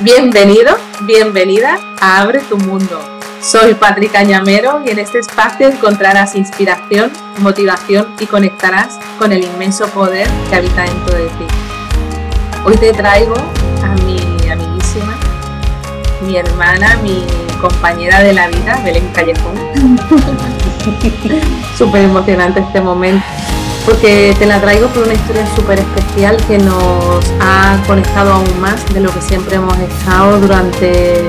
Bienvenido, bienvenida a Abre tu Mundo. Soy Patrick Cañamero y en este espacio encontrarás inspiración, motivación y conectarás con el inmenso poder que habita dentro de ti. Hoy te traigo a mi amiguísima, mi hermana, mi compañera de la vida, Belén Callejón. Súper emocionante este momento porque te la traigo por una historia súper especial que nos ha conectado aún más de lo que siempre hemos estado durante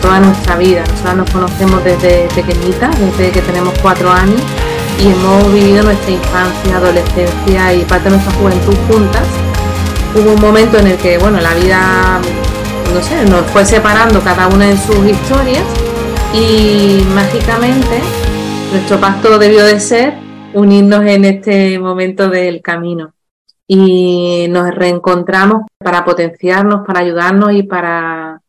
toda nuestra vida. Nosotros nos conocemos desde pequeñitas, desde que tenemos cuatro años y hemos vivido nuestra infancia, adolescencia y parte de nuestra juventud juntas. Hubo un momento en el que, bueno, la vida, no sé, nos fue separando cada una en sus historias y mágicamente nuestro pacto debió de ser unirnos en este momento del camino. Y nos reencontramos para potenciarnos, para ayudarnos y para,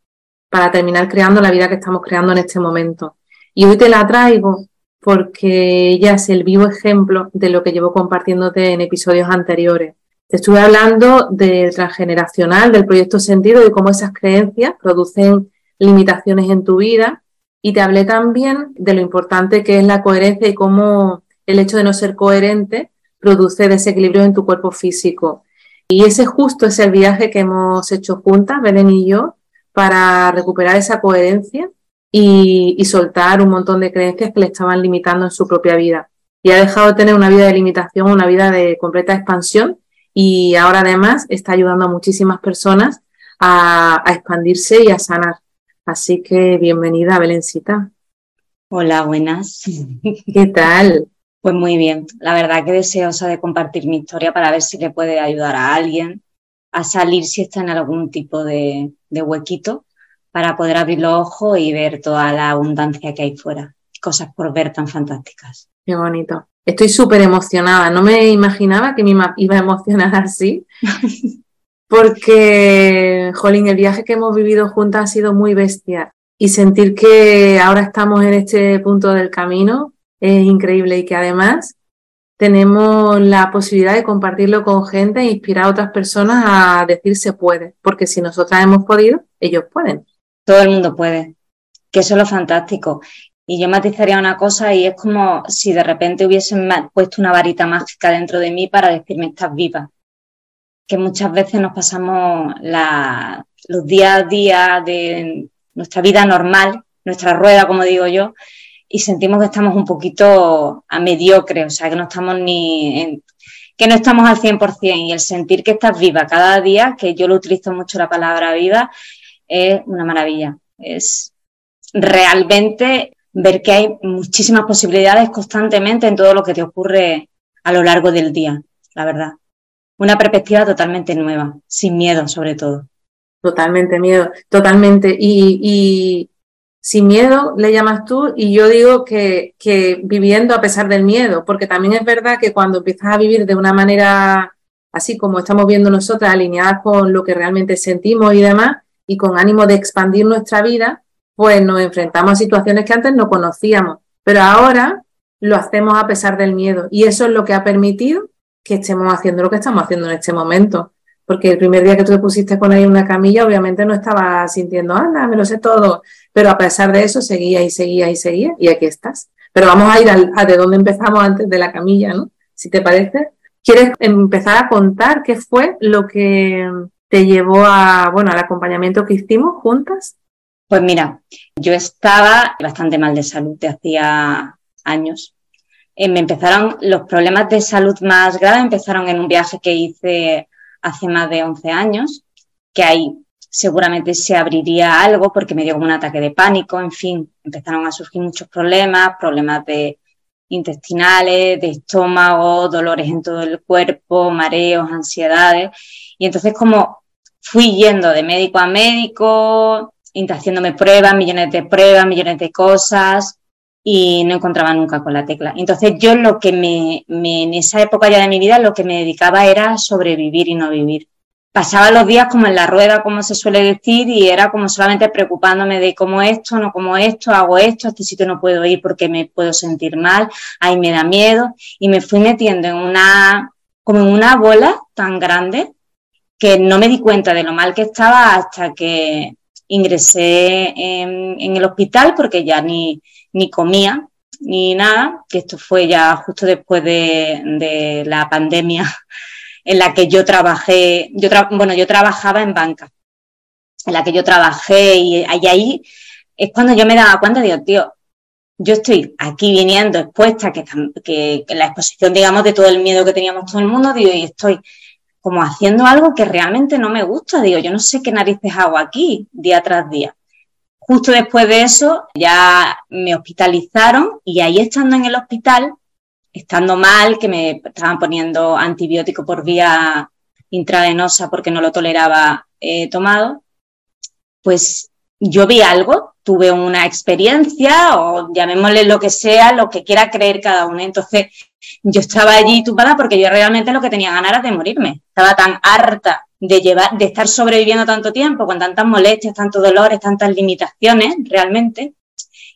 para terminar creando la vida que estamos creando en este momento. Y hoy te la traigo porque ella es el vivo ejemplo de lo que llevo compartiéndote en episodios anteriores. Te estuve hablando del transgeneracional, del proyecto sentido y cómo esas creencias producen limitaciones en tu vida. Y te hablé también de lo importante que es la coherencia y cómo el hecho de no ser coherente produce desequilibrio en tu cuerpo físico. Y ese justo es el viaje que hemos hecho juntas, Belén y yo, para recuperar esa coherencia y, soltar un montón de creencias que le estaban limitando en su propia vida. Y ha dejado de tener una vida de limitación, una vida de completa expansión y ahora además está ayudando a muchísimas personas a, a expandirse y a sanar. Así que bienvenida, Belencita. Hola, buenas. ¿Qué tal? Pues muy bien, la verdad que deseosa de compartir mi historia para ver si le puede ayudar a alguien a salir si está en algún tipo de, huequito para poder abrir los ojos y ver toda la abundancia que hay fuera. Cosas por ver tan fantásticas. Qué bonito. Estoy súper emocionada. No me imaginaba que me iba a emocionar así. Porque, jolín, el viaje que hemos vivido juntas ha sido muy bestia. Y sentir que ahora estamos en este punto del camino es increíble y que además tenemos la posibilidad de compartirlo con gente e inspirar a otras personas a decir se puede, porque si nosotras hemos podido, ellos pueden. Todo el mundo puede, que eso es lo fantástico. Y yo matizaría una cosa y es como si de repente hubiesen puesto una varita mágica dentro de mí para decirme estás viva. Que muchas veces nos pasamos los días a día de nuestra vida normal, nuestra rueda, como digo yo, y sentimos que estamos un poquito a mediocre, o sea, que no estamos ni que no estamos al 100% y el sentir que estás viva cada día, que yo lo utilizo mucho la palabra viva, es una maravilla. Es realmente ver que hay muchísimas posibilidades constantemente en todo lo que te ocurre a lo largo del día, la verdad. Una perspectiva totalmente nueva, sin miedo sobre todo. Totalmente miedo, totalmente. y, sin miedo le llamas tú y yo digo que, viviendo a pesar del miedo, porque también es verdad que cuando empiezas a vivir de una manera así como estamos viendo nosotras, alineadas con lo que realmente sentimos y demás, y con ánimo de expandir nuestra vida, pues nos enfrentamos a situaciones que antes no conocíamos, pero ahora lo hacemos a pesar del miedo y eso es lo que ha permitido que estemos haciendo lo que estamos haciendo en este momento. Porque el primer día que tú te pusiste con ahí una camilla, obviamente no estaba sintiendo, anda, me lo sé todo. Pero a pesar de eso, seguía y seguía y seguía, y aquí estás. Pero vamos a ir a de dónde empezamos antes de la camilla, ¿no? Si te parece. ¿Quieres empezar a contar qué fue lo que te llevó a, bueno, al acompañamiento que hicimos juntas? Pues mira, yo estaba bastante mal de salud de hacía años. Eh, me empezaron los problemas de salud más graves, empezaron en un viaje que hice hace más de 11 años, que ahí seguramente se abriría algo porque me dio como un ataque de pánico, en fin, empezaron a surgir muchos problemas, problemas de intestinales, de estómago, dolores en todo el cuerpo, mareos, ansiedades. Y entonces como fui yendo de médico a médico, haciéndome pruebas, millones de pruebas, millones de cosas, y no encontraba nunca con la tecla. Entonces yo lo que me, en esa época ya de mi vida, lo que me dedicaba era sobrevivir y no vivir. Pasaba los días como en la rueda, como se suele decir, y era como solamente preocupándome de cómo esto, no como esto, hago esto, este sitio no puedo ir porque me puedo sentir mal, ahí me da miedo, y me fui metiendo en una, como en una bola tan grande que no me di cuenta de lo mal que estaba hasta que ingresé en, el hospital porque ya ni, ni comía ni nada, que esto fue ya justo después de, la pandemia en la que yo trabajé, yo bueno, yo trabajaba en banca, en la que yo trabajé y, ahí es cuando yo me daba cuenta, digo, tío, yo estoy aquí viniendo expuesta, que, que, la exposición, digamos, de todo el miedo que teníamos todo el mundo, digo, y estoy como haciendo algo que realmente no me gusta, digo, yo no sé qué narices hago aquí día tras día. Justo después de eso ya me hospitalizaron y ahí estando en el hospital, estando mal, que me estaban poniendo antibiótico por vía intravenosa porque no lo toleraba eh, tomado, pues yo vi algo, tuve una experiencia o llamémosle lo que sea, lo que quiera creer cada uno. Entonces yo estaba allí tumbada porque yo realmente lo que tenía ganas era de morirme. Estaba tan harta de llevar, de estar sobreviviendo tanto tiempo, con tantas molestias, tantos dolores, tantas limitaciones, realmente.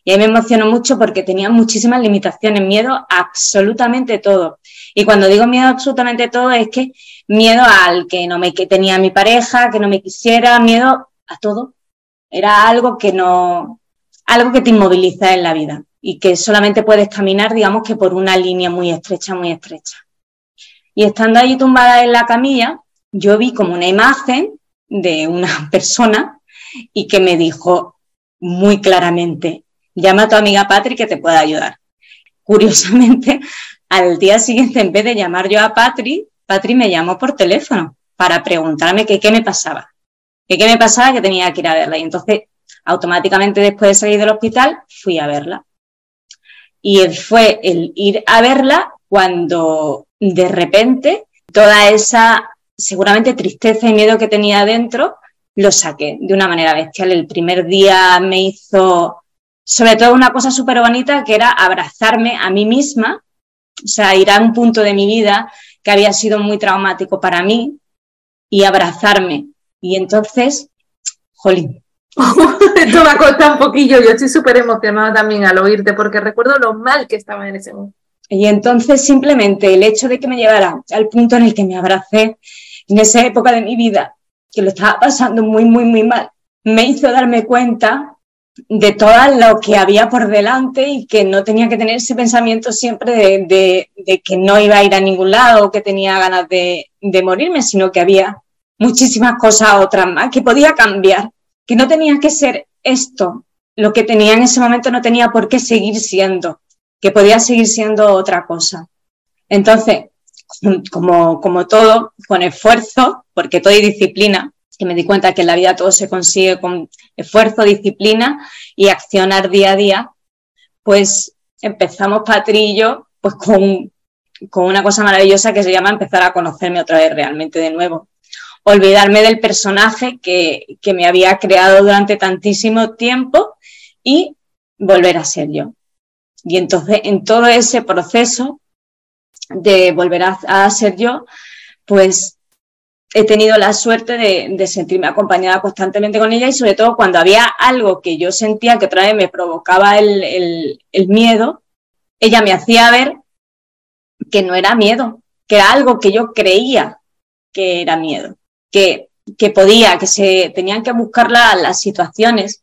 Y ahí me emocionó mucho porque tenía muchísimas limitaciones, miedo a absolutamente todo. Y cuando digo miedo a absolutamente todo es que miedo al que no me que tenía mi pareja, que no me quisiera, miedo a todo. Era algo que no, algo que te inmoviliza en la vida y que solamente puedes caminar, digamos que por una línea muy estrecha, muy estrecha. Y estando allí tumbada en la camilla, yo vi como una imagen de una persona y que me dijo muy claramente, llama a tu amiga Patri que te pueda ayudar. Curiosamente, al día siguiente, en vez de llamar yo a Patri, Patri me llamó por teléfono para preguntarme qué me pasaba. Que qué me pasaba que tenía que ir a verla. Y entonces, automáticamente después de salir del hospital, fui a verla. Y fue el ir a verla cuando de repente toda esa seguramente tristeza y miedo que tenía dentro lo saqué de una manera bestial. El primer día me hizo sobre todo una cosa súper bonita que era abrazarme a mí misma, o sea, ir a un punto de mi vida que había sido muy traumático para mí y abrazarme. Y entonces, jolín, Esto me ha costado un poquillo, yo estoy súper emocionada también al oírte porque recuerdo lo mal que estaba en ese momento. Y entonces simplemente el hecho de que me llevara al punto en el que me abracé en esa época de mi vida, que lo estaba pasando muy, muy, muy mal, me hizo darme cuenta de todo lo que había por delante y que no tenía que tener ese pensamiento siempre de, de, que no iba a ir a ningún lado que tenía ganas de, de morirme, sino que había muchísimas cosas otras más que podía cambiar que no tenía que ser esto, lo que tenía en ese momento no tenía por qué seguir siendo, que podía seguir siendo otra cosa. Entonces, como, como todo, con esfuerzo, porque todo hay disciplina, que me di cuenta que en la vida todo se consigue con esfuerzo, disciplina y accionar día a día, pues empezamos Patrillo pues con, con una cosa maravillosa que se llama empezar a conocerme otra vez realmente de nuevo olvidarme del personaje que, me había creado durante tantísimo tiempo y volver a ser yo. Y entonces en todo ese proceso de volver a, ser yo, pues he tenido la suerte de, sentirme acompañada constantemente con ella y sobre todo cuando había algo que yo sentía que otra vez me provocaba el, el miedo, ella me hacía ver que no era miedo, que era algo que yo creía que era miedo que, que podía, que se tenían que buscar las situaciones.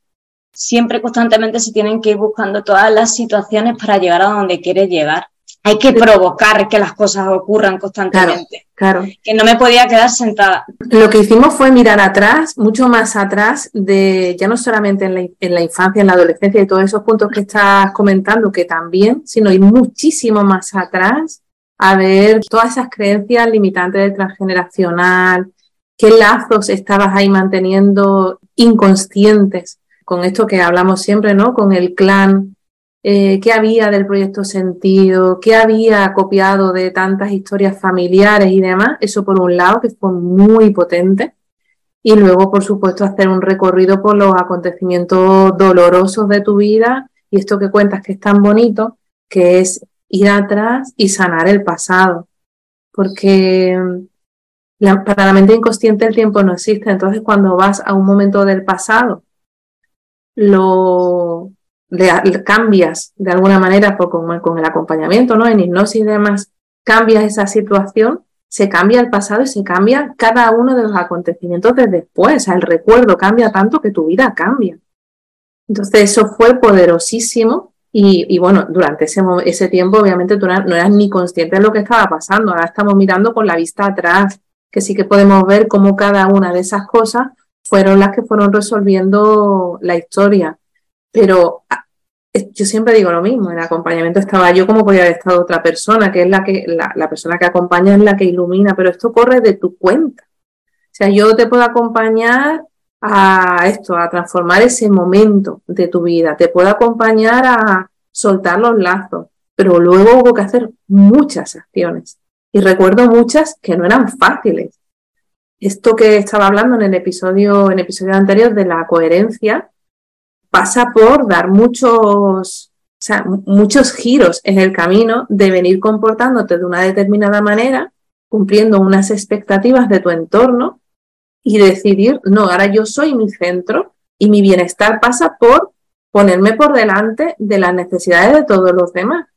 Siempre constantemente se tienen que ir buscando todas las situaciones para llegar a donde quieres llegar. Hay que provocar que las cosas ocurran constantemente. Claro, Que no me podía quedar sentada. Lo que hicimos fue mirar atrás, mucho más atrás, de ya no solamente en la, en la infancia, en la adolescencia y todos esos puntos que estás comentando, que también, sino ir muchísimo más atrás a ver todas esas creencias limitantes de transgeneracional, qué lazos estabas ahí manteniendo inconscientes con esto que hablamos siempre, ¿no? Con el clan, eh, qué había del proyecto Sentido, qué había copiado de tantas historias familiares y demás. Eso por un lado, que fue muy potente. Y luego, por supuesto, hacer un recorrido por los acontecimientos dolorosos de tu vida y esto que cuentas que es tan bonito, que es ir atrás y sanar el pasado. Porque para la mente inconsciente el tiempo no existe. Entonces, cuando vas a un momento del pasado, lo cambias de alguna manera por, con, el acompañamiento, ¿no? En hipnosis y demás, cambias esa situación se cambia el pasado y se cambia cada uno de los acontecimientos de después. O sea, el recuerdo cambia tanto que tu vida cambia. Entonces eso fue poderosísimo y, bueno, durante ese, ese tiempo obviamente tú no eras ni consciente de lo que estaba pasando. Ahora estamos mirando con la vista atrás, que sí que podemos ver cómo cada una de esas cosas fueron las que fueron resolviendo la historia. Pero ah, yo siempre digo lo mismo, en el acompañamiento estaba yo como podía haber estado otra persona, que es la que la, la, persona que acompaña es la que ilumina, pero esto corre de tu cuenta. O sea, yo te puedo acompañar a esto, a transformar ese momento de tu vida, te puedo acompañar a soltar los lazos, pero luego hubo que hacer muchas acciones. Y recuerdo muchas que no eran fáciles. Esto que estaba hablando en el episodio, en episodio anterior de la coherencia, pasa por dar muchos, muchos giros en el camino de venir comportándote de una determinada manera, cumpliendo unas expectativas de tu entorno y decidir, no, ahora yo soy mi centro y mi bienestar pasa por ponerme por delante de las necesidades de todos los demás.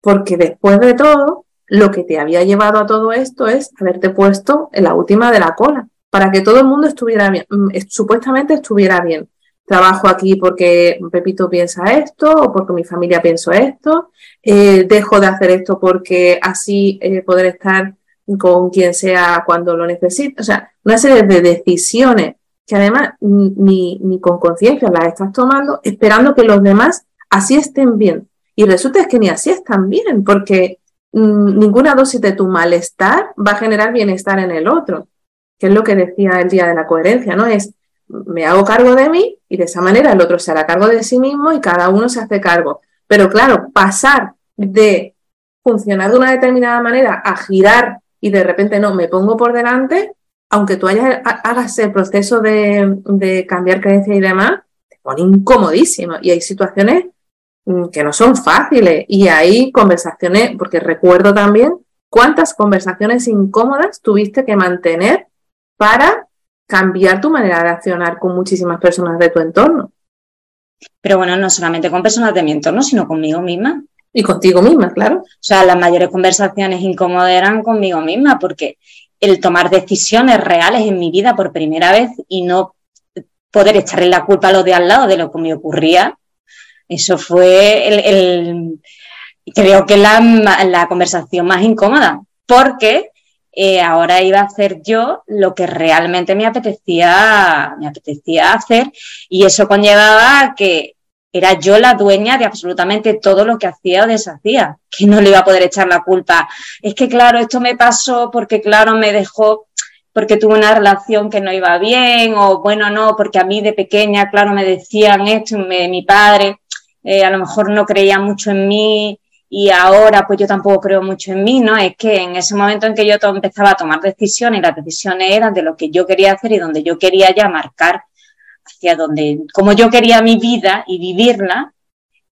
Porque después de todo, lo que te había llevado a todo esto es haberte puesto en la última de la cola, para que todo el mundo estuviera bien, mm, supuestamente estuviera bien trabajo aquí porque Pepito piensa esto o porque mi familia piensa esto, eh, dejo de hacer esto porque así eh, poder estar con quien sea cuando lo necesite. O sea, una serie de decisiones que además ni, ni con conciencia las estás tomando esperando que los demás así estén bien. Y resulta es que ni así están bien porque mm, ninguna dosis de tu malestar va a generar bienestar en el otro, que es lo que decía el día de la coherencia, ¿no? Es me hago cargo de mí y de esa manera el otro se hará cargo de sí mismo y cada uno se hace cargo. Pero claro, pasar de funcionar de una determinada manera a girar y de repente no, me pongo por delante, aunque tú hayas, hagas el proceso de, de cambiar creencia y demás, te pone incomodísimo. Y hay situaciones mm, que no son fáciles y hay conversaciones, porque recuerdo también cuántas conversaciones incómodas tuviste que mantener para cambiar tu manera de accionar con muchísimas personas de tu entorno. Pero bueno, no solamente con personas de mi entorno, sino conmigo misma. Y contigo misma, claro. O sea, las mayores conversaciones incómodas eran conmigo misma, porque el tomar decisiones reales en mi vida por primera vez y no poder echarle la culpa a los de al lado de lo que me ocurría, eso fue el, creo que la, la conversación más incómoda, porque eh, ahora iba a hacer yo lo que realmente me apetecía, me apetecía hacer y eso conllevaba que era yo la dueña de absolutamente todo lo que hacía o deshacía, que no le iba a poder echar la culpa. Es que claro, esto me pasó porque claro, me dejó porque tuve una relación que no iba bien o bueno, no, porque a mí de pequeña, claro, me decían esto, mi padre eh, a lo mejor no creía mucho en mí y ahora pues yo tampoco creo mucho en mí, ¿no? Es que en ese momento en que yo empezaba a tomar decisiones y las decisiones eran de lo que yo quería hacer y donde yo quería ya marcar hacia donde, como yo quería mi vida y vivirla,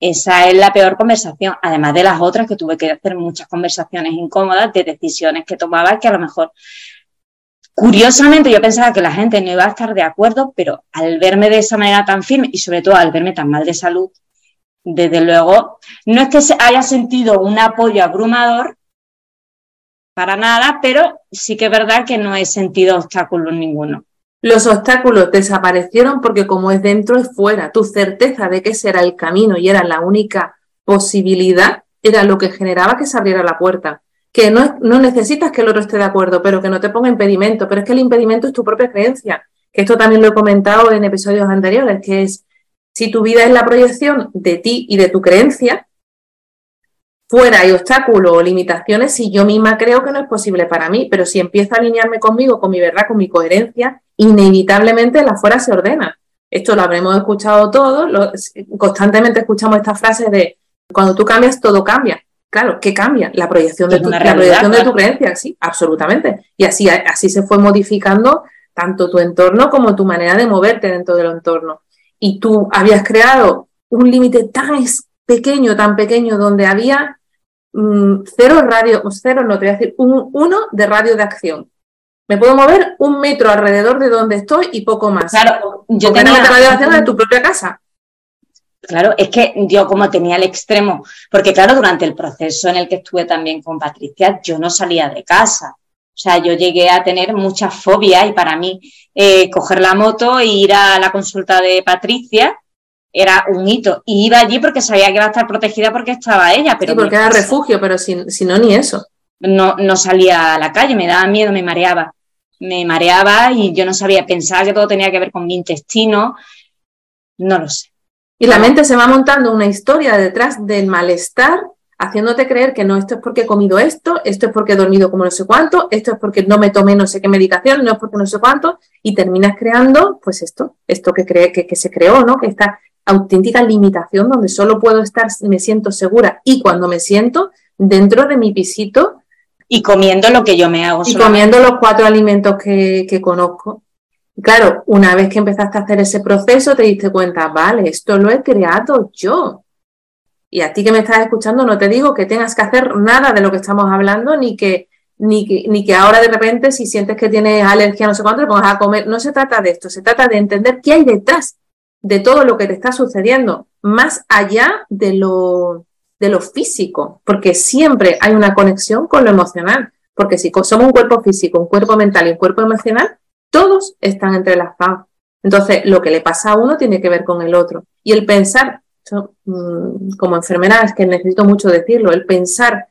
esa es la peor conversación, además de las otras que tuve que hacer muchas conversaciones incómodas de decisiones que tomaba que a lo mejor, curiosamente yo pensaba que la gente no iba a estar de acuerdo, pero al verme de esa manera tan firme y sobre todo al verme tan mal de salud, desde luego, no es que haya sentido un apoyo abrumador, para nada, pero sí que es verdad que no he sentido obstáculos ninguno. Los obstáculos desaparecieron porque como es dentro es fuera. Tu certeza de que ese era el camino y era la única posibilidad era lo que generaba que se abriera la puerta. Que no, no necesitas que el otro esté de acuerdo, pero que no te ponga impedimento. Pero es que el impedimento es tu propia creencia. Que esto también lo he comentado en episodios anteriores, que es si tu vida es la proyección de ti y de tu creencia, fuera hay obstáculos o limitaciones si yo misma creo que no es posible para mí, pero si empiezo a alinearme conmigo, con mi verdad, con mi coherencia, inevitablemente la fuera se ordena. Esto lo habremos escuchado todos, constantemente escuchamos esta frase de cuando tú cambias, todo cambia. Claro, ¿qué cambia? La proyección de tu, la proyección de tu creencia, sí, absolutamente. Y así, así se fue modificando tanto tu entorno como tu manera de moverte dentro del entorno y tú habías creado un límite tan pequeño, tan pequeño, donde había mm, cero radio, cero no te voy a decir, un, uno de radio de acción. Me puedo mover un metro alrededor de donde estoy y poco más. Claro, yo tenía radio de acción de tu propia casa. Claro, es que yo como tenía el extremo, porque claro, durante el proceso en el que estuve también con Patricia, yo no salía de casa. O sea, yo llegué a tener muchas fobias y para mí eh, coger la moto e ir a la consulta de Patricia era un hito. Y iba allí porque sabía que iba a estar protegida porque estaba ella. Pero sí, porque era refugio, pero si, no, ni eso. No, no salía a la calle, me daba miedo, me mareaba. Me mareaba y yo no sabía, pensaba que todo tenía que ver con mi intestino. No lo sé. Y la mente se va montando una historia detrás del malestar, haciéndote creer que no, esto es porque he comido esto, esto es porque he dormido como no sé cuánto, esto es porque no me tomé no sé qué medicación, no es porque no sé cuánto, y terminas creando, pues esto, esto que, cree, que, que se creó, ¿no? Que esta auténtica limitación donde solo puedo estar, me siento segura y cuando me siento dentro de mi pisito. Y comiendo lo que yo me hago. Y comiendo los cuatro alimentos que, que conozco. Claro, una vez que empezaste a hacer ese proceso, te diste cuenta, vale, esto lo he creado yo. Y a ti que me estás escuchando, no te digo que tengas que hacer nada de lo que estamos hablando, ni que, ni que, ni que ahora de repente, si sientes que tienes alergia, no sé cuánto, te pongas a comer. No se trata de esto, se trata de entender qué hay detrás de todo lo que te está sucediendo, más allá de lo, de lo físico, porque siempre hay una conexión con lo emocional. Porque si somos un cuerpo físico, un cuerpo mental y un cuerpo emocional, todos están entrelazados. Entonces, lo que le pasa a uno tiene que ver con el otro. Y el pensar, mm, como enfermera es que necesito mucho decirlo, el pensar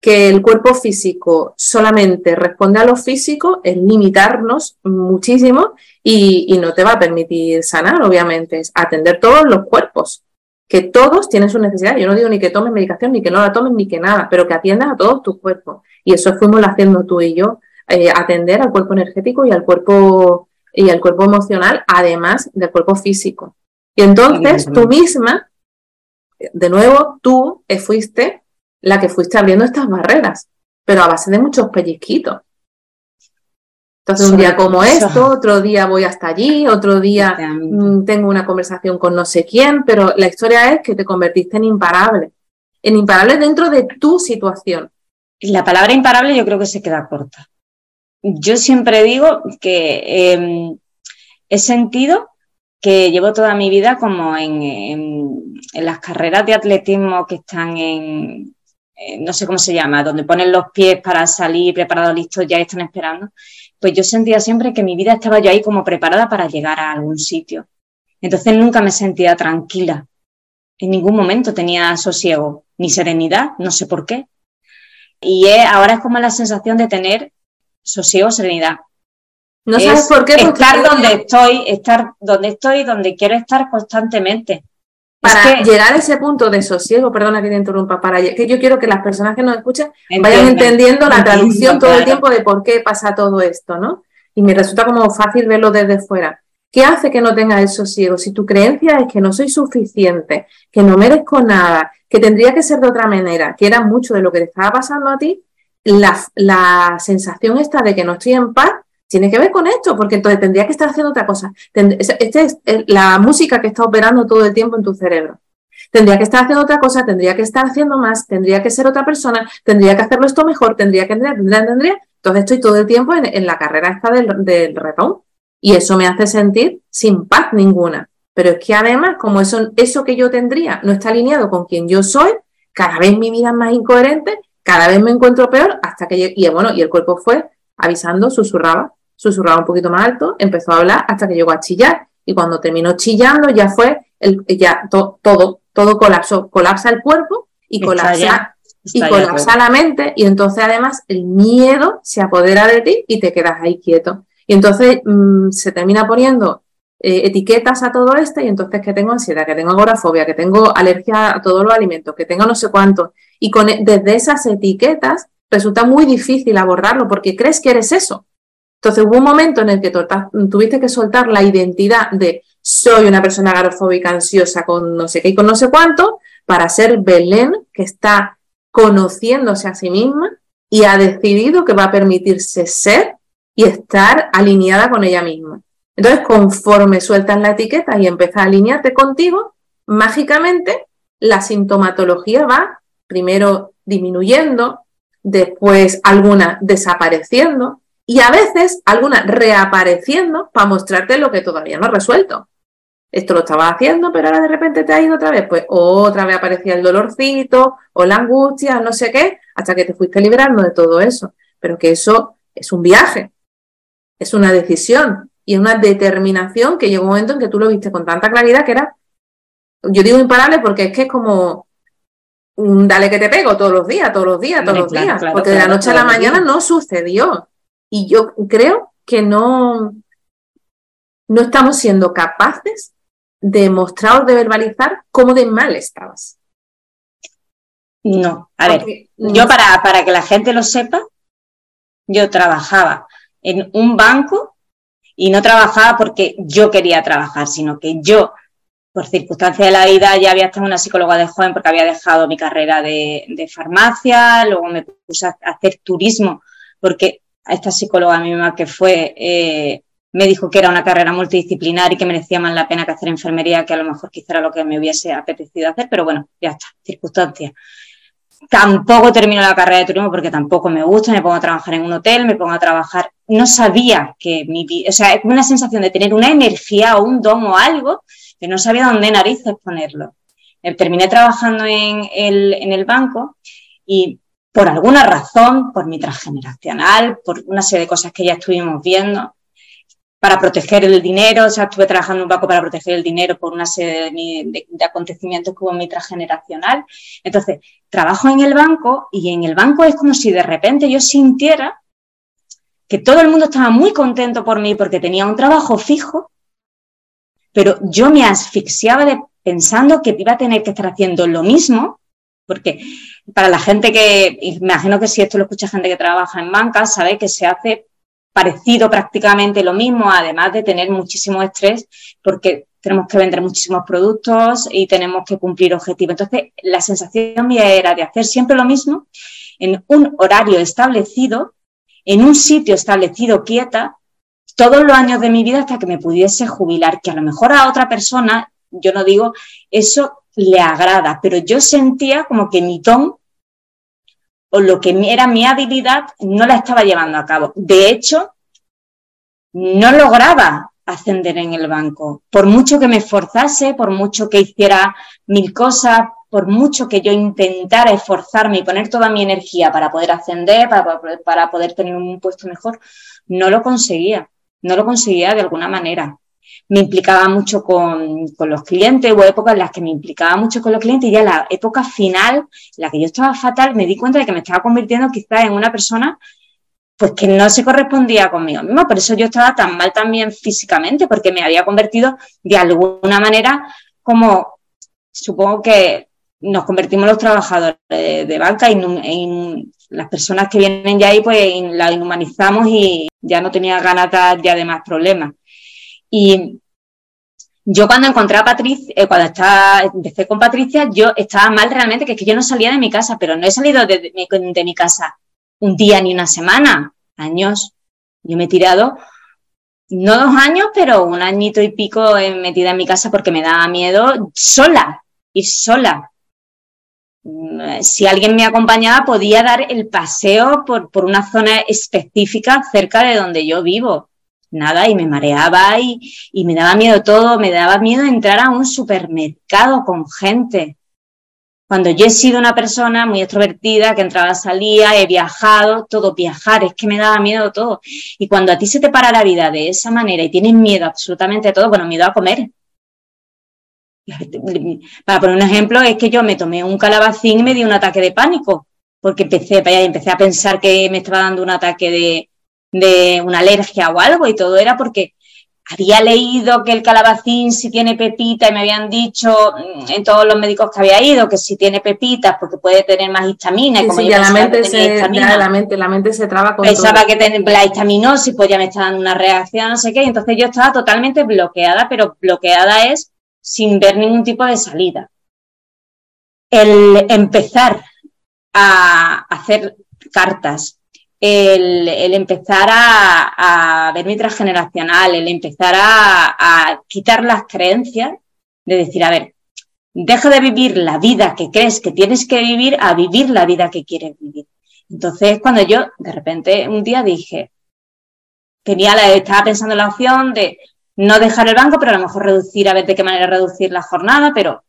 que el cuerpo físico solamente responde a lo físico es limitarnos muchísimo y, y, no te va a permitir sanar, obviamente, es atender todos los cuerpos, que todos tienen su necesidad. Yo no digo ni que tomes medicación, ni que no la tomes, ni que nada, pero que atiendas a todos tus cuerpos. Y eso fuimos haciendo tú y yo eh, atender al cuerpo energético y al cuerpo, y al cuerpo emocional, además del cuerpo físico. Y entonces tú misma, de nuevo, tú fuiste la que fuiste abriendo estas barreras, pero a base de muchos pellizquitos. Entonces, un día como esto, otro día voy hasta allí, otro día mm, tengo una conversación con no sé quién, pero la historia es que te convertiste en imparable, en imparable dentro de tu situación. La palabra imparable yo creo que se queda corta yo siempre digo que em, he sentido que llevo toda mi vida como en, las carreras de atletismo que están en, no sé cómo se llama, donde ponen los pies para salir preparados, listos, ya están esperando. Pues yo sentía siempre que mi vida estaba yo ahí como preparada para llegar a algún sitio. Entonces nunca me sentía tranquila. En ningún momento tenía sosiego ni serenidad, no sé por qué. Y ahora es como la sensación de tener sosiego, serenidad. No sabes por qué. estar donde estoy, estar donde estoy, donde quiero estar constantemente. Para llegar a ese punto de sosiego, perdona que te interrumpa, para que yo quiero que las personas que nos escuchan vayan entendiendo la traducción todo el tiempo de por qué pasa todo esto, ¿no? Y me resulta como fácil verlo desde fuera. ¿Qué hace que no tengas el sosiego? Si tu creencia es que no soy suficiente, que no merezco nada, que tendría que ser de otra manera, que era mucho de lo que te estaba pasando a ti, la, sensación esta de que no estoy en paz tiene que ver con esto, porque entonces tendría que estar haciendo otra cosa. Esta es la música que está operando todo el tiempo en tu cerebro. Tendría que estar haciendo otra cosa, tendría que estar haciendo más, tendría que ser otra persona, tendría que hacerlo esto mejor, tendría que tendría, tendría. Entonces estoy todo el tiempo en, la carrera esta del, del. Y eso me hace sentir sin paz ninguna. Pero es que además, como eso, eso que yo tendría no está alineado con quien yo soy, cada vez mi vida es más incoherente cada vez me encuentro peor hasta que y bueno, y el cuerpo fue avisando, susurraba, susurraba un poquito más alto, empezó a hablar hasta que llegó a chillar y cuando terminó chillando ya fue el, ya todo todo colapsó, colapsa el cuerpo y colapsa y colapsa la mente y entonces además el miedo se apodera de ti y te quedas ahí quieto. Y entonces mm, se termina poniendo eh, etiquetas a todo esto y entonces que tengo ansiedad, que tengo agorafobia, que tengo alergia a todos los alimentos, que tengo no sé cuánto. Y con, e, desde esas etiquetas resulta muy difícil abordarlo porque crees que eres eso. Entonces hubo un momento en el que tuviste que soltar la identidad de soy una persona agorafóbica ansiosa con no sé qué y con no sé cuánto para ser Belén que está conociéndose a sí misma y ha decidido que va a permitirse ser y estar alineada con ella misma. Entonces, conforme sueltas la etiqueta y empiezas a alinearte contigo, mágicamente la sintomatología va primero disminuyendo, después alguna desapareciendo y a veces alguna reapareciendo para mostrarte lo que todavía no has resuelto. Esto lo estaba haciendo, pero ahora de repente te ha ido otra vez, pues otra vez aparecía el dolorcito o la angustia, no sé qué, hasta que te fuiste liberando de todo eso. Pero que eso es un viaje, es una decisión y una determinación que llegó un momento en que tú lo viste con tanta claridad que era, yo digo imparable porque es que es como un dale que te pego todos los días, todos los días, todos los días, porque de la noche a la mañana no sucedió. Y yo creo que no, no estamos siendo capaces de mostrar o de verbalizar cómo de mal estabas. No, a ver, yo para, para que la gente lo sepa, yo trabajaba en un banco y no trabajaba porque yo quería trabajar, sino que yo, por circunstancias de la vida, ya había estado una psicóloga de joven porque había dejado mi carrera de, farmacia, luego me puse a hacer turismo porque a esta psicóloga misma que fue eh, me dijo que era una carrera multidisciplinar y que merecía más la pena que hacer enfermería, que a lo mejor quizá era lo que me hubiese apetecido hacer, pero bueno, ya está, circunstancias. Tampoco termino la carrera de turismo porque tampoco me gusta, me pongo a trabajar en un hotel, me pongo a trabajar. No sabía que mi vida, o sea, es una sensación de tener una energía o un don o algo que no sabía dónde narices ponerlo. Eh, terminé trabajando en el, en el banco y por alguna razón, por mi transgeneracional, por una serie de cosas que ya estuvimos viendo, para proteger el dinero, o sea, estuve trabajando un poco para proteger el dinero por una serie de, acontecimientos que hubo en mi transgeneracional. Entonces, trabajo en el banco y en el banco es como si de repente yo sintiera que todo el mundo estaba muy contento por mí porque tenía un trabajo fijo, pero yo me asfixiaba pensando que iba a tener que estar haciendo lo mismo, porque para la gente que, imagino que si esto lo escucha gente que trabaja en banca, sabe que se hace parecido prácticamente lo mismo, además de tener muchísimo estrés, porque tenemos que vender muchísimos productos y tenemos que cumplir objetivos. Entonces, la sensación mía era de hacer siempre lo mismo en un horario establecido, en un sitio establecido quieta, todos los años de mi vida hasta que me pudiese jubilar, que a lo mejor a otra persona, yo no digo, eso le agrada, pero yo sentía como que mi ton o lo que era mi habilidad no la estaba llevando a cabo. De hecho, no lograba ascender en el banco. Por mucho que me esforzase, por mucho que hiciera mil cosas, por mucho que yo intentara esforzarme y poner toda mi energía para poder ascender, para, para poder tener un puesto mejor, no lo conseguía. No lo conseguía de alguna manera me implicaba mucho con, los clientes, hubo épocas en las que me implicaba mucho con los clientes y ya la época final, en la que yo estaba fatal, me di cuenta de que me estaba convirtiendo quizás en una persona pues que no se correspondía conmigo mismo, por eso yo estaba tan mal también físicamente, porque me había convertido de alguna manera como, supongo que nos convertimos los trabajadores de, banca en, las personas que vienen ya ahí, pues la inhumanizamos y ya no tenía ganas ya de más problemas. Y yo cuando encontré a Patricia, eh, cuando estaba, empecé con Patricia, yo estaba mal realmente, que es que yo no salía de mi casa, pero no he salido de, mi casa un día ni una semana, años. Yo me he tirado, no dos años, pero un añito y pico metida en mi casa porque me daba miedo sola, ir sola. Mm, si alguien me acompañaba, podía dar el paseo por, por una zona específica cerca de donde yo vivo nada y me mareaba y, y, me daba miedo todo, me daba miedo entrar a un supermercado con gente. Cuando yo he sido una persona muy extrovertida, que entraba, salía, he viajado, todo viajar, es que me daba miedo todo. Y cuando a ti se te para la vida de esa manera y tienes miedo absolutamente a todo, bueno, miedo a comer. Para poner un ejemplo, es que yo me tomé un calabacín y me di un ataque de pánico, porque empecé, empecé a pensar que me estaba dando un ataque de, de una alergia o algo y todo era porque había leído que el calabacín si tiene pepita y me habían dicho mm, en todos los médicos que había ido que si tiene pepitas porque puede tener más histamina y como la mente, se, la mente la mente se traba con pensaba que tenía la histaminosis pues ya me estaba dando una reacción no sé qué y entonces yo estaba totalmente bloqueada pero bloqueada es sin ver ningún tipo de salida. El empezar a hacer cartas el, empezar a, ver mi transgeneracional, el empezar a, quitar las creencias de decir, a ver, deja de vivir la vida que crees que tienes que vivir a vivir la vida que quieres vivir. Entonces, cuando yo de repente un día dije, tenía la, estaba pensando en la opción de no dejar el banco, pero a lo mejor reducir, a ver de qué manera reducir la jornada, pero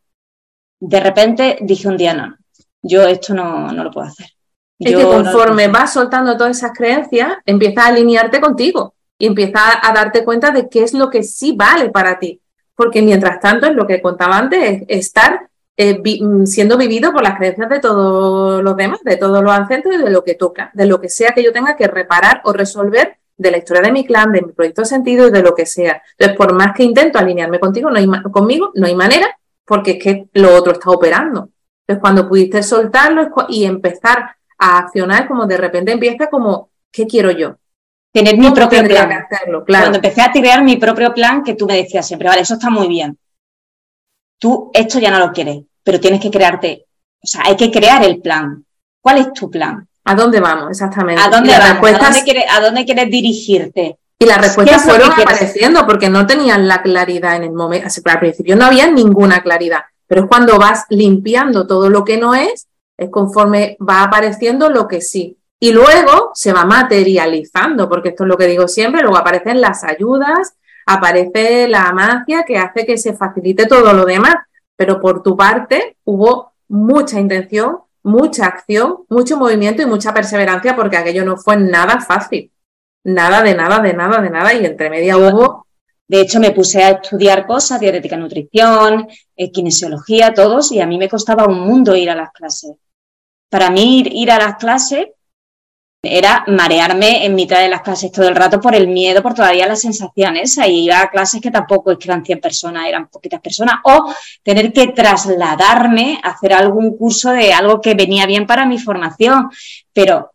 de repente dije un día, no, yo esto no, no lo puedo hacer Es que conforme vas soltando todas esas creencias, empiezas a alinearte contigo y empiezas a darte cuenta de qué es lo que sí vale para ti. Porque mientras tanto, es lo que contaba antes, es estar eh, mm, siendo vivido por las creencias de todos los demás, de todos los ancestros y de lo que toca, de lo que sea que yo tenga que reparar o resolver de la historia de mi clan, de mi proyecto de sentido y de lo que sea. Entonces, por más que intento alinearme contigo, no hay conmigo, no hay manera, porque es que lo otro está operando. Entonces, cuando pudiste soltarlo y empezar a accionar, como de repente empieza como, ¿qué quiero yo? Tener mi propio plan. Hacerlo? Claro. Cuando empecé a tirar mi propio plan, que tú me decías siempre, vale, eso está muy bien. Tú esto ya no lo quieres, pero tienes que crearte, o sea, hay que crear el plan. ¿Cuál es tu plan? ¿A dónde vamos? Exactamente. ¿A dónde ¿A, dónde quieres, ¿A dónde quieres dirigirte? Y las respuestas fueron apareciendo porque no tenían la claridad en el momento. Al principio no había ninguna claridad, pero es cuando vas limpiando todo lo que no es, es conforme va apareciendo lo que sí. Y luego se va materializando, porque esto es lo que digo siempre, luego aparecen las ayudas, aparece la magia que hace que se facilite todo lo demás. Pero por tu parte hubo mucha intención, mucha acción, mucho movimiento y mucha perseverancia porque aquello no fue nada fácil. Nada de nada, de nada, de nada. Y entre media hubo... De hecho, me puse a estudiar cosas, dietética, nutrición, eh, kinesiología, todos, y a mí me costaba un mundo ir a las clases. Para mí ir a las clases era marearme en mitad de las clases todo el rato por el miedo, por todavía las sensaciones. Ahí iba a clases que tampoco es que eran 100 personas, eran poquitas personas. O tener que trasladarme a hacer algún curso de algo que venía bien para mi formación, pero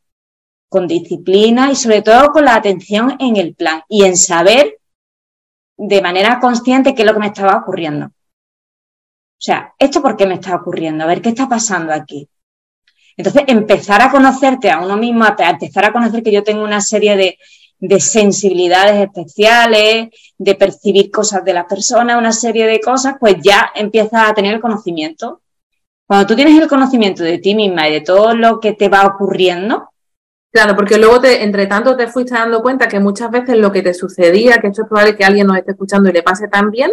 con disciplina y sobre todo con la atención en el plan y en saber de manera consciente qué es lo que me estaba ocurriendo. O sea, ¿esto por qué me está ocurriendo? A ver qué está pasando aquí. Entonces, empezar a conocerte a uno mismo, a empezar a conocer que yo tengo una serie de, sensibilidades especiales, de percibir cosas de las personas, una serie de cosas, pues ya empiezas a tener el conocimiento. Cuando tú tienes el conocimiento de ti misma y de todo lo que te va ocurriendo. Claro, porque luego te, entre tanto te fuiste dando cuenta que muchas veces lo que te sucedía, que esto es probable que alguien nos esté escuchando y le pase también,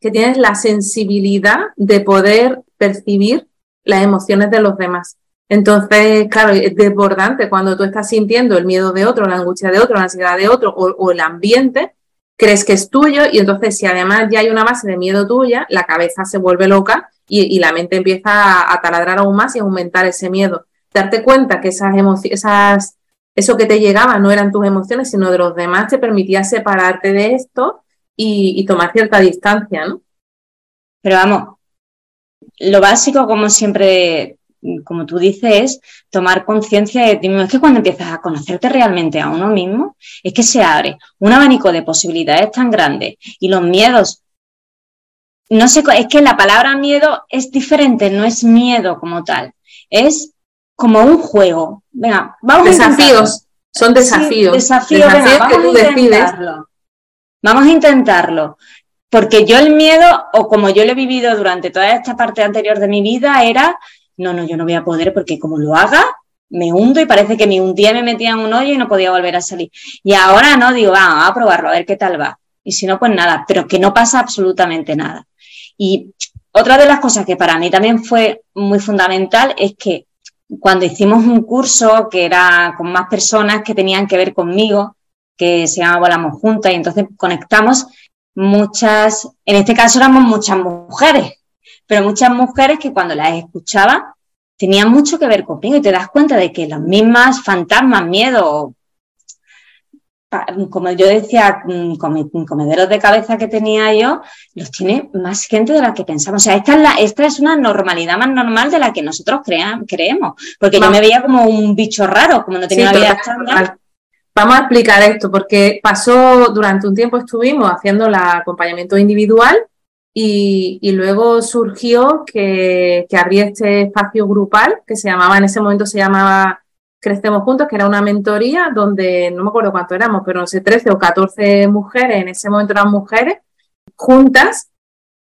que tienes la sensibilidad de poder percibir las emociones de los demás. Entonces, claro, es desbordante cuando tú estás sintiendo el miedo de otro, la angustia de otro, la ansiedad de otro o, el ambiente, crees que es tuyo y entonces si además ya hay una base de miedo tuya, la cabeza se vuelve loca y, la mente empieza a, taladrar aún más y a aumentar ese miedo. Darte cuenta que esas emociones, eso que te llegaba no eran tus emociones, sino de los demás, te permitía separarte de esto y, y tomar cierta distancia, ¿no? Pero vamos, lo básico, como siempre como tú dices, es tomar conciencia de ti mismo. Es que cuando empiezas a conocerte realmente a uno mismo, es que se abre un abanico de posibilidades tan grande y los miedos. No sé, es que la palabra miedo es diferente, no es miedo como tal, es como un juego. Venga, vamos desafíos, son desafíos. desafíos, vamos a intentarlo. Vamos a intentarlo. Porque yo el miedo, o como yo lo he vivido durante toda esta parte anterior de mi vida, era no, no, yo no voy a poder porque como lo haga, me hundo y parece que me hundía, me metía en un hoyo y no podía volver a salir. Y ahora no, digo, vamos a probarlo, a ver qué tal va. Y si no, pues nada, pero que no pasa absolutamente nada. Y otra de las cosas que para mí también fue muy fundamental es que cuando hicimos un curso que era con más personas que tenían que ver conmigo, que se llama Volamos Juntas, y entonces conectamos muchas, en este caso éramos muchas mujeres, pero muchas mujeres que cuando las escuchaba tenían mucho que ver conmigo y te das cuenta de que las mismas fantasmas, miedo, como yo decía, mm, comederos de cabeza que tenía yo, los tiene más gente de la que pensamos. O sea, esta es, la, esta es una normalidad más normal de la que nosotros creemos, porque yo me veía como un bicho raro, como no tenía vida estándar. Vamos a explicar esto, porque pasó, durante un tiempo estuvimos haciendo el acompañamiento individual y, luego surgió que, que, habría este espacio grupal que se llamaba, en ese momento se llamaba Crecemos Juntos, que era una mentoría donde no me acuerdo cuánto éramos, pero no sé, 13 o 14 mujeres, en ese momento eran mujeres, juntas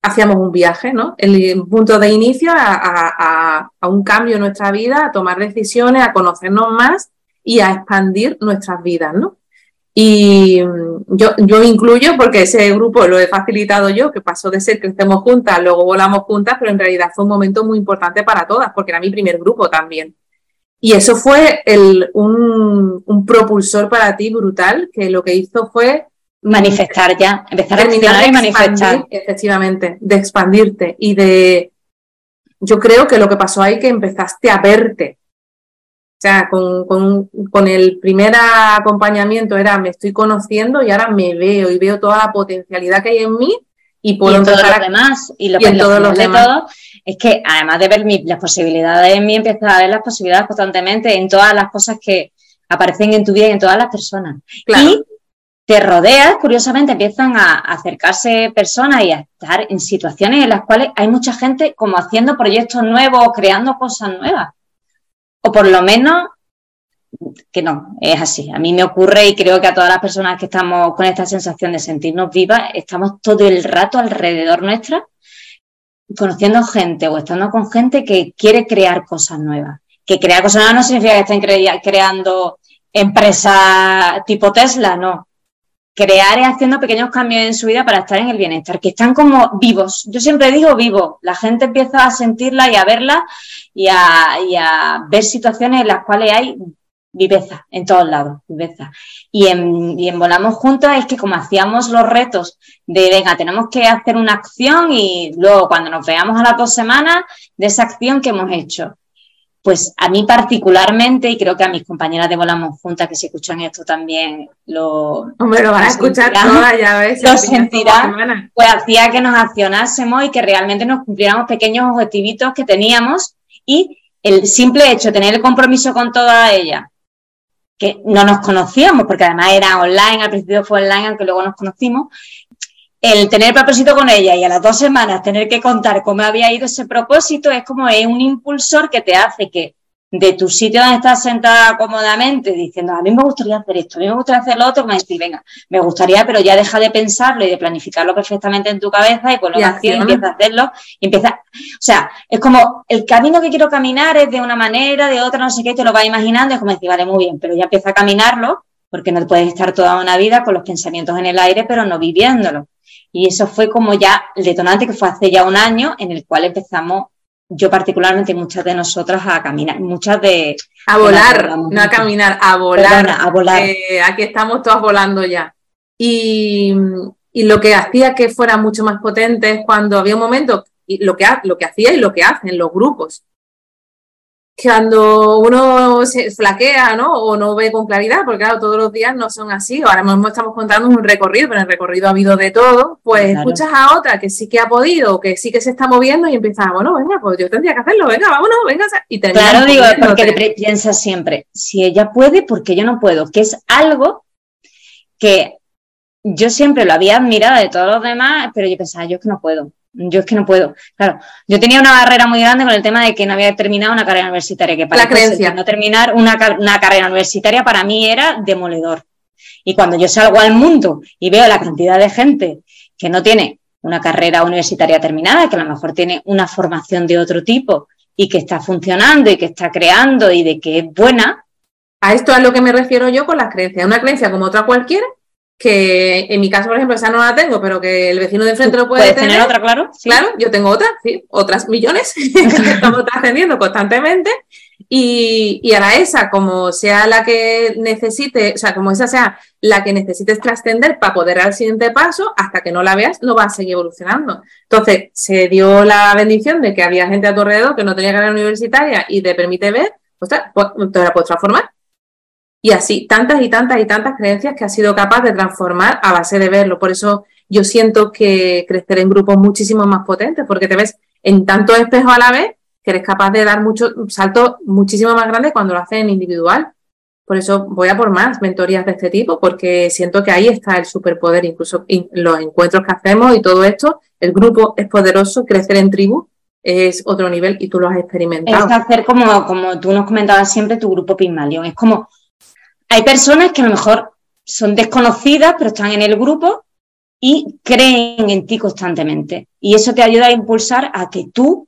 hacíamos un viaje, ¿no? El punto de inicio a, a, un cambio en nuestra vida, a tomar decisiones, a conocernos más y a expandir nuestras vidas, ¿no? Y mm, yo, yo incluyo porque ese grupo lo he facilitado yo, que pasó de ser que estemos juntas, luego volamos juntas, pero en realidad fue un momento muy importante para todas, porque era mi primer grupo también. Y eso fue el, un, un, propulsor para ti brutal, que lo que hizo fue manifestar ya, empezar a accionar y manifestar. Efectivamente, de expandirte y de... Yo creo que lo que pasó ahí que empezaste a verte. O sea, con, con, con el primer acompañamiento era me estoy conociendo y ahora me veo y veo toda la potencialidad que hay en mí y puedo y todos los demás y lo que todos los demás. todo es que además de ver las posibilidades en mí empiezas a ver las posibilidades constantemente en todas las cosas que aparecen en tu vida y en todas las personas. Y te rodeas curiosamente empiezan a acercarse personas y a estar en situaciones en las cuales hay mucha gente como haciendo proyectos nuevos creando cosas nuevas o por lo menos que no, es así. A mí me ocurre y creo que a todas las personas que estamos con esta sensación de sentirnos vivas, estamos todo el rato alrededor nuestra conociendo gente o estando con gente que quiere crear cosas nuevas. Que crear cosas nuevas no significa que estén creando empresas tipo Tesla, no. Crear es haciendo pequeños cambios en su vida para estar en el bienestar, que están como vivos. Yo siempre digo vivo. La gente empieza a sentirla y a verla y a, y a ver situaciones en las cuales hay viveza en todos lados, viveza. Y en, y en Volamos Juntos es que como hacíamos los retos de, venga, tenemos que hacer una acción y luego cuando nos veamos a las dos semanas de esa acción que hemos hecho. Pues a mí particularmente, y creo que a mis compañeras de Volamos Juntas que se escuchan esto también lo, Hombre, lo van a escuchar todas, ya ves. Lo sentirán, pues hacía que nos accionásemos y que realmente nos cumpliéramos pequeños objetivitos que teníamos y el simple hecho de tener el compromiso con toda ella que no nos conocíamos, porque además era online, al principio fue online, aunque luego nos conocimos, el tener propósito con ella y a las dos semanas tener que contar cómo había ido ese propósito es como es un impulsor que te hace que de tu sitio donde estás sentada cómodamente diciendo, a mí me gustaría hacer esto, a mí me gustaría hacer lo otro, me decís, venga, me gustaría, pero ya deja de pensarlo y de planificarlo perfectamente en tu cabeza y con lo que empieza a hacerlo y empieza, o sea, es como el camino que quiero caminar es de una manera, de otra, no sé qué, te lo vas imaginando, es como decir, vale, muy bien, pero ya empieza a caminarlo porque no puedes estar toda una vida con los pensamientos en el aire, pero no viviéndolo. Y eso fue como ya el detonante que fue hace ya un año en el cual empezamos yo particularmente muchas de nosotras a caminar, muchas de... A volar, no a caminar, a volar. a volar. Eh, aquí estamos todas volando ya. Y, y, lo que hacía que fuera mucho más potente es cuando había un momento, y lo que, lo que hacía y lo que hacen los grupos, cuando uno se flaquea, ¿no? O no ve con claridad, porque claro, todos los días no son así. Ahora mismo estamos contando un recorrido, pero en el recorrido ha habido de todo. Pues escuchas a otra que sí que ha podido, que sí que se está moviendo y empiezas, bueno, venga, pues yo tendría que hacerlo, venga, vámonos, venga. Y claro, digo, porque piensas siempre, si ella puede, ¿por qué yo no puedo? Que es algo que yo siempre lo había admirado de todos los demás, pero yo pensaba, yo es que no puedo. Yo es que no puedo. Claro, yo tenía una barrera muy grande con el tema de que no había terminado una carrera universitaria, que para la creencia. no terminar una, una carrera universitaria para mí era demoledor. Y cuando yo salgo al mundo y veo la cantidad de gente que no tiene una carrera universitaria terminada, que a lo mejor tiene una formación de otro tipo y que está funcionando y que está creando y de que es buena. A esto es a lo que me refiero yo con las creencias. Una creencia como otra cualquiera, que en mi caso, por ejemplo, esa no la tengo, pero que el vecino de enfrente lo puede tener. tener otra, claro? Claro, yo tengo otra, sí, otras millones que estamos trascendiendo constantemente. Y, y ahora esa, como sea la que necesite, o sea, como esa sea la que necesites trascender para poder dar el siguiente paso, hasta que no la veas, no va a seguir evolucionando. Entonces, se dio la bendición de que había gente a tu alrededor que no tenía carrera universitaria y te permite ver, pues te la puedes transformar. Y así, tantas y tantas y tantas creencias que ha sido capaz de transformar a base de verlo. Por eso yo siento que crecer en grupos muchísimo más potentes, porque te ves en tantos espejos a la vez que eres capaz de dar muchos saltos muchísimo más grandes cuando lo haces en individual. Por eso voy a por más mentorías de este tipo, porque siento que ahí está el superpoder, incluso los encuentros que hacemos y todo esto, el grupo es poderoso, crecer en tribu es otro nivel y tú lo has experimentado. Es hacer como, como tú nos comentabas siempre tu grupo Pygmalion, es como hay personas que a lo mejor son desconocidas, pero están en el grupo y creen en ti constantemente. Y eso te ayuda a impulsar a que tú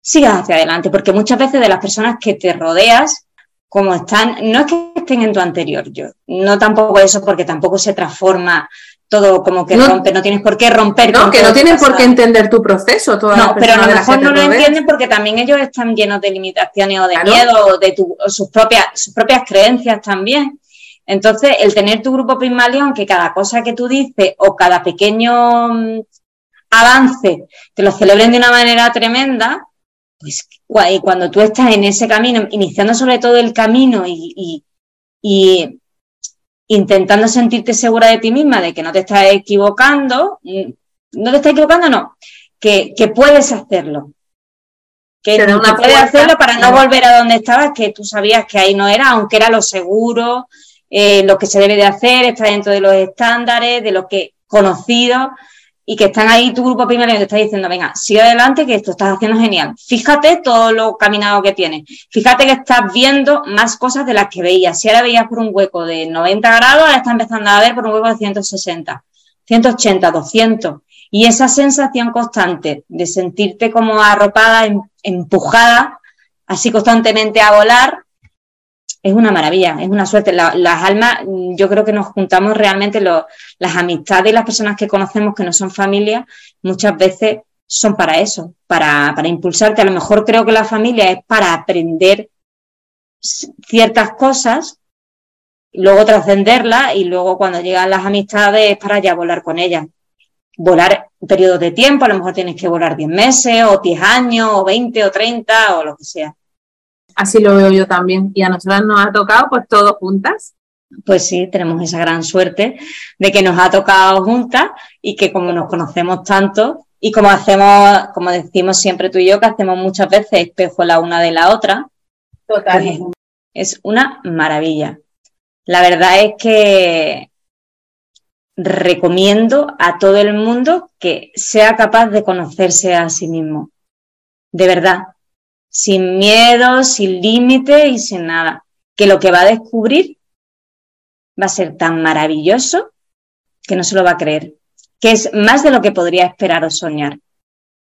sigas hacia adelante, porque muchas veces de las personas que te rodeas, como están, no es que estén en tu anterior yo, no tampoco eso, porque tampoco se transforma todo como que rompe, no tienes por qué romper. No, que no tienes por qué entender tu proceso. no, pero a lo mejor no lo entienden porque también ellos están llenos de limitaciones o de miedo o de sus, propias, sus propias creencias también. Entonces, el tener tu grupo Pygmalion, que cada cosa que tú dices o cada pequeño mm, avance te lo celebren de una manera tremenda, pues cuando tú estás en ese camino, iniciando sobre todo el camino y, intentando sentirte segura de ti misma, de que no te estás equivocando, mm, no te estás equivocando, no, que, puedes hacerlo. Que, puedes hacerlo para no volver a donde estabas, que tú sabías que ahí no era, aunque era lo seguro, eh, lo que se debe de hacer, está dentro de los estándares, de lo que conocido, y que están ahí tu grupo primero y te está diciendo, venga, sigue adelante que esto estás haciendo genial. Fíjate todo lo caminado que tienes. Fíjate que estás viendo más cosas de las que veías. Si ahora veías por un hueco de 90 grados, ahora estás empezando a ver por un hueco de 160, 180, 200. Y esa sensación constante de sentirte como arropada, em, empujada, así constantemente a volar, es una maravilla, es una suerte. las almas, yo creo que nos juntamos realmente, las amistades y las personas que conocemos que no son familia, muchas veces son para eso, para, para impulsarte. A lo mejor creo que la familia es para aprender ciertas cosas, luego trascenderlas y luego cuando llegan las amistades es para ya volar con ellas. Volar periodos de tiempo, a lo mejor tienes que volar 10 meses o 10 años o 20 o 30 o lo que sea. Así lo veo yo también. Y a nosotras nos ha tocado pues todos juntas. Pues sí, tenemos esa gran suerte de que nos ha tocado juntas y que como nos conocemos tanto y como hacemos, como decimos siempre tú y yo, que hacemos muchas veces espejo la una de la otra. Total. Pues es una maravilla. La verdad es que recomiendo a todo el mundo que sea capaz de conocerse a sí mismo. De verdad, sin miedo, sin límite y sin nada. Que lo que va a descubrir va a ser tan maravilloso que no se lo va a creer. Que es más de lo que podría esperar o soñar.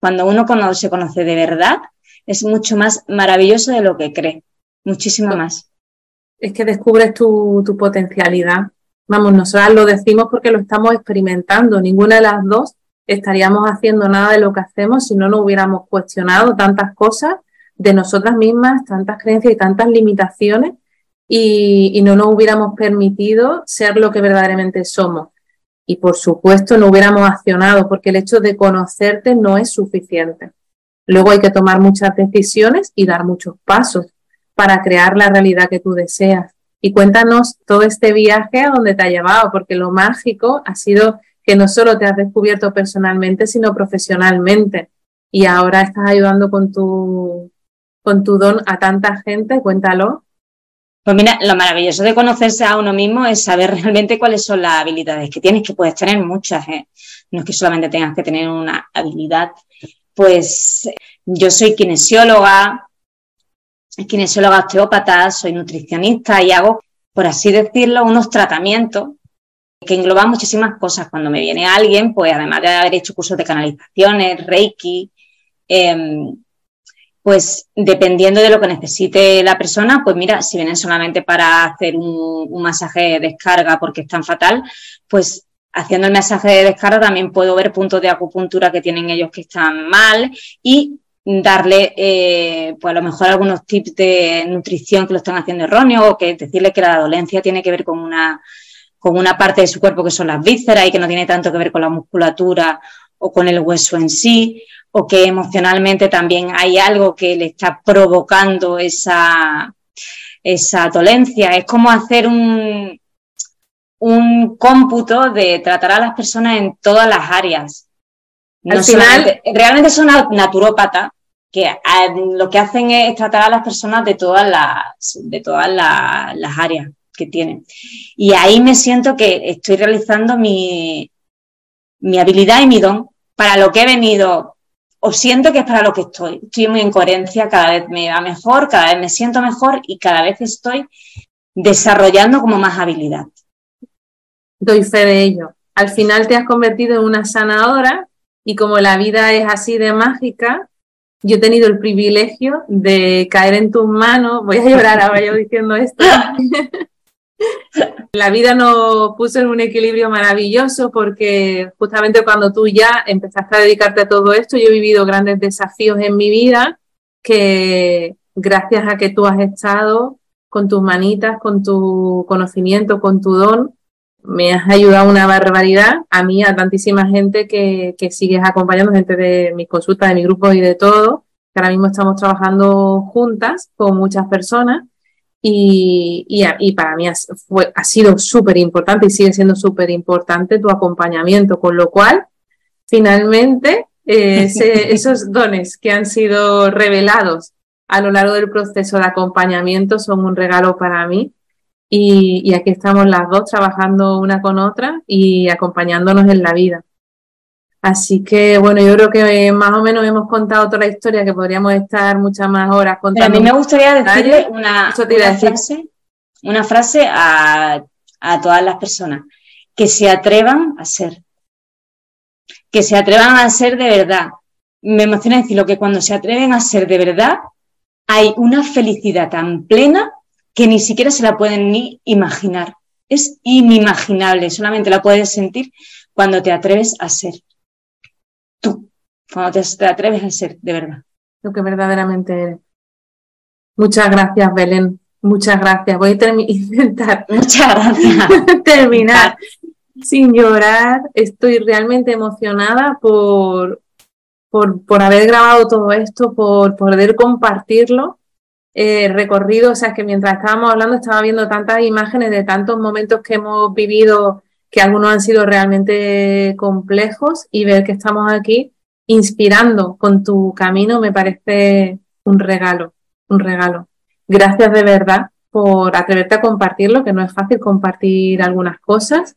Cuando uno se conoce de verdad, es mucho más maravilloso de lo que cree. Muchísimo más. Es que descubres tu, tu potencialidad. Vamos, nosotras lo decimos porque lo estamos experimentando. Ninguna de las dos estaríamos haciendo nada de lo que hacemos si no nos hubiéramos cuestionado tantas cosas de nosotras mismas, tantas creencias y tantas limitaciones y, no nos hubiéramos permitido ser lo que verdaderamente somos. Y por supuesto no hubiéramos accionado porque el hecho de conocerte no es suficiente. Luego hay que tomar muchas decisiones y dar muchos pasos para crear la realidad que tú deseas. Y cuéntanos todo este viaje a donde te ha llevado, porque lo mágico ha sido que no solo te has descubierto personalmente, sino profesionalmente. Y ahora estás ayudando con tu, con tu don a tanta gente? Cuéntalo. Pues mira, lo maravilloso de conocerse a uno mismo es saber realmente cuáles son las habilidades que tienes, que puedes tener muchas, ¿eh? no es que solamente tengas que tener una habilidad. Pues yo soy kinesióloga, kinesióloga osteópata, soy nutricionista y hago, por así decirlo, unos tratamientos que engloban muchísimas cosas. Cuando me viene alguien, pues además de haber hecho cursos de canalizaciones, Reiki, eh, pues dependiendo de lo que necesite la persona, pues mira, si vienen solamente para hacer un, masaje de descarga porque están fatal, pues haciendo el masaje de descarga también puedo ver puntos de acupuntura que tienen ellos que están mal y darle, eh, pues a lo mejor algunos tips de nutrición que lo están haciendo erróneo o que decirle que la dolencia tiene que ver con una, con una parte de su cuerpo que son las vísceras y que no tiene tanto que ver con la musculatura o con el hueso en sí o que emocionalmente también hay algo que le está provocando esa, esa dolencia. Es como hacer un, un cómputo de tratar a las personas en todas las áreas. Al final, realmente son naturópatas que eh, lo que hacen es tratar a las personas de todas las, de todas las áreas que tienen. Y ahí me siento que estoy realizando mi, mi habilidad y mi don para lo que he venido o siento que es para lo que estoy. Estoy muy en coherencia, cada vez me va mejor, cada vez me siento mejor y cada vez estoy desarrollando como más habilidad. Doy fe de ello. Al final te has convertido en una sanadora y como la vida es así de mágica, yo he tenido el privilegio de caer en tus manos, voy a llorar ahora yo diciendo esto, La vida nos puso en un equilibrio maravilloso porque justamente cuando tú ya empezaste a dedicarte a todo esto, yo he vivido grandes desafíos en mi vida que gracias a que tú has estado con tus manitas, con tu conocimiento, con tu don, me has ayudado una barbaridad, a mí, a tantísima gente que, que sigues acompañando, gente de mis consultas, de mi grupo y de todo, ahora mismo estamos trabajando juntas con muchas personas y, y, para mí ha, fue, ha sido súper importante y sigue siendo súper importante tu acompañamiento, con lo cual, finalmente, eh, esos dones que han sido revelados a lo largo del proceso de acompañamiento son un regalo para mí. Y, y aquí estamos las dos trabajando una con otra y acompañándonos en la vida. Así que bueno, yo creo que más o menos hemos contado toda la historia que podríamos estar muchas más horas contando. a mí me gustaría decirle una, frase, una frase a, a todas las personas, que se atrevan a ser, que se atrevan a ser de verdad. Me emociona decirlo que cuando se atreven a ser de verdad, hay una felicidad tan plena que ni siquiera se la pueden ni imaginar. Es inimaginable, solamente la puedes sentir cuando te atreves a ser tú, cuando te, atreves a ser de verdad. Lo que verdaderamente eres. Muchas gracias, Belén. Muchas gracias. Voy a intentar terminar sin llorar. Estoy realmente emocionada por, por, por, haber grabado todo esto, por poder compartirlo. Eh, recorrido, o sea, que mientras estábamos hablando estaba viendo tantas imágenes de tantos momentos que hemos vivido que algunos han sido realmente complejos y ver que estamos aquí inspirando con tu camino me parece un regalo, un regalo. Gracias de verdad por atreverte a compartirlo, que no es fácil compartir algunas cosas.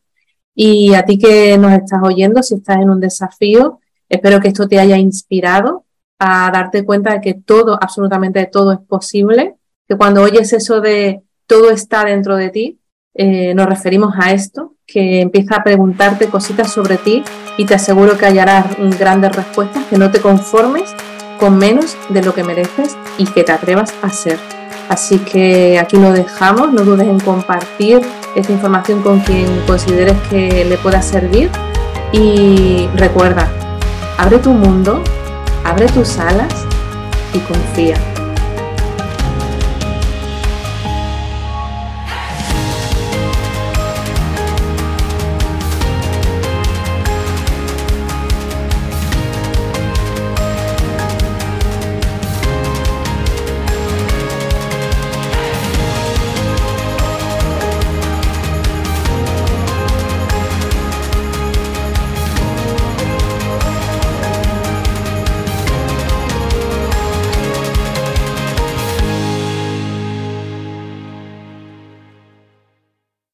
Y a ti que nos estás oyendo, si estás en un desafío, espero que esto te haya inspirado a darte cuenta de que todo, absolutamente todo es posible, que cuando oyes eso de todo está dentro de ti, eh, nos referimos a esto, que empieza a preguntarte cositas sobre ti y te aseguro que hallarás grandes respuestas, que no te conformes con menos de lo que mereces y que te atrevas a ser. Así que aquí lo dejamos, no dudes en compartir esta información con quien consideres que le pueda servir y recuerda, abre tu mundo, abre tus alas y confía.